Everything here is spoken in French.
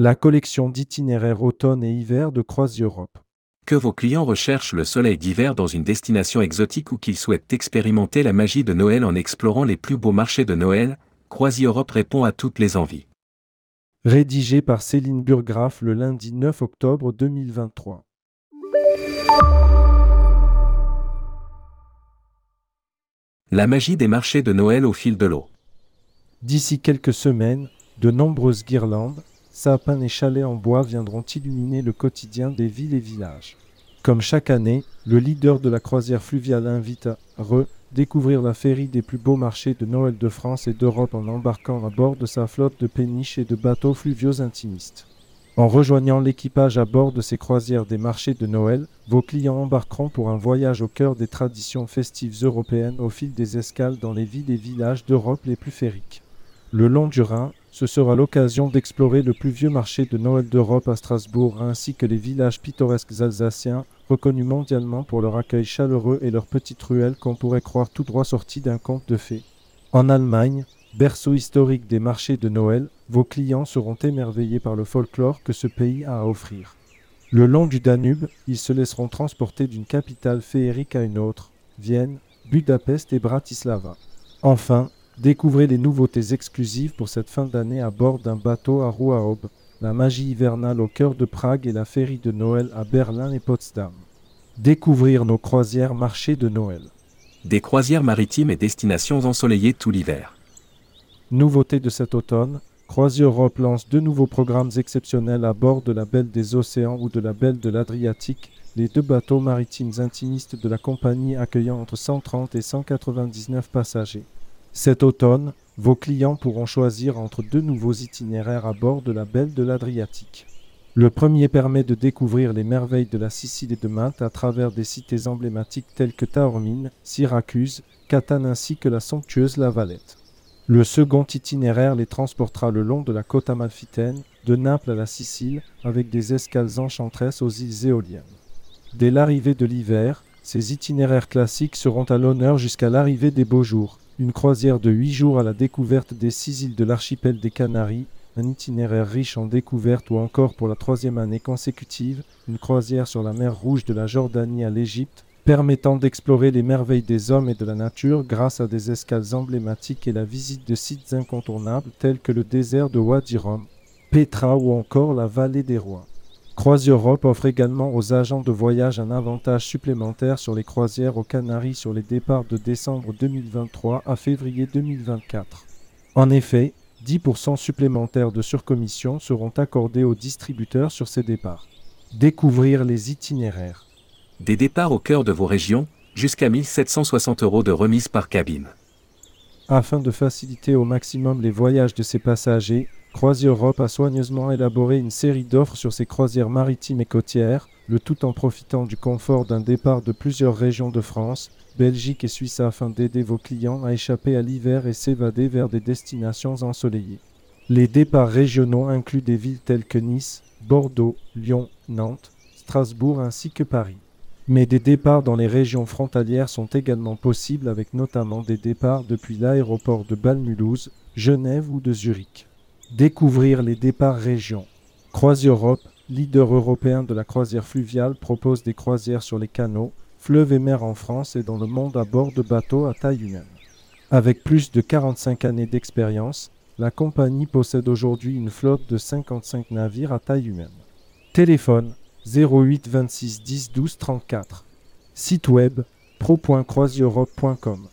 La collection d'itinéraires automne et hiver de CroisiEurope. Que vos clients recherchent le soleil d'hiver dans une destination exotique ou qu'ils souhaitent expérimenter la magie de Noël en explorant les plus beaux marchés de Noël, CroisiEurope répond à toutes les envies. Rédigé par Céline Burgraff le lundi 9 octobre 2023. La magie des marchés de Noël au fil de l'eau. D'ici quelques semaines, de nombreuses guirlandes, sapins et chalets en bois viendront illuminer le quotidien des villes et villages. Comme chaque année, le leader de la croisière fluviale invite à redécouvrir la féerie des plus beaux marchés de Noël de France et d'Europe en embarquant à bord de sa flotte de péniches et de bateaux fluviaux intimistes. En rejoignant l'équipage à bord de ces croisières des marchés de Noël, vos clients embarqueront pour un voyage au cœur des traditions festives européennes au fil des escales dans les villes et villages d'Europe les plus féeriques. Le long du Rhin, ce sera l'occasion d'explorer le plus vieux marché de Noël d'Europe à Strasbourg ainsi que les villages pittoresques alsaciens, reconnus mondialement pour leur accueil chaleureux et leurs petites ruelles qu'on pourrait croire tout droit sorties d'un conte de fées. En Allemagne, berceau historique des marchés de Noël, vos clients seront émerveillés par le folklore que ce pays a à offrir. Le long du Danube, ils se laisseront transporter d'une capitale féerique à une autre, Vienne, Budapest et Bratislava. Enfin, découvrez les nouveautés exclusives pour cette fin d'année à bord d'un bateau à roue à aube, la magie hivernale au cœur de Prague et la féerie de Noël à Berlin et Potsdam. Découvrir nos croisières marchés de Noël. Des croisières maritimes et destinations ensoleillées tout l'hiver. Nouveauté de cet automne, CroisiEurope lance deux nouveaux programmes exceptionnels à bord de la Belle des Océans ou de la Belle de l'Adriatique, les deux bateaux maritimes intimistes de la compagnie accueillant entre 130 et 199 passagers. Cet automne, vos clients pourront choisir entre deux nouveaux itinéraires à bord de la Belle de l'Adriatique. Le premier permet de découvrir les merveilles de la Sicile et de Malte à travers des cités emblématiques telles que Taormine, Syracuse, Catane ainsi que la somptueuse La Valette. Le second itinéraire les transportera le long de la côte amalfitaine, de Naples à la Sicile, avec des escales enchanteresses aux îles éoliennes. Dès l'arrivée de l'hiver, ces itinéraires classiques seront à l'honneur jusqu'à l'arrivée des beaux jours. Une croisière de huit jours à la découverte des six îles de l'archipel des Canaries, un itinéraire riche en découvertes ou encore pour la troisième année consécutive, une croisière sur la mer Rouge de la Jordanie à l'Égypte, permettant d'explorer les merveilles des hommes et de la nature grâce à des escales emblématiques et la visite de sites incontournables tels que le désert de Wadi Rum, Petra ou encore la vallée des rois. CroisiEurope offre également aux agents de voyage un avantage supplémentaire sur les croisières aux Canaries sur les départs de décembre 2023 à février 2024. En effet, 10% supplémentaires de surcommission seront accordés aux distributeurs sur ces départs. Découvrir les itinéraires. Des départs au cœur de vos régions, jusqu'à 1760 euros de remise par cabine. Afin de faciliter au maximum les voyages de ses passagers, CroisiEurope a soigneusement élaboré une série d'offres sur ses croisières maritimes et côtières, le tout en profitant du confort d'un départ de plusieurs régions de France, Belgique et Suisse afin d'aider vos clients à échapper à l'hiver et s'évader vers des destinations ensoleillées. Les départs régionaux incluent des villes telles que Nice, Bordeaux, Lyon, Nantes, Strasbourg ainsi que Paris mais des départs dans les régions frontalières sont également possibles avec notamment des départs depuis l'aéroport de Bâle-Mulhouse, Genève ou de Zurich. Découvrir les départs régions. CroisiEurope, leader européen de la croisière fluviale, propose des croisières sur les canaux, fleuves et mers en France et dans le monde à bord de bateaux à taille humaine. Avec plus de 45 années d'expérience, la compagnie possède aujourd'hui une flotte de 55 navires à taille humaine. Téléphone 08 26 10 12 34. Site web pro.croisieurope.com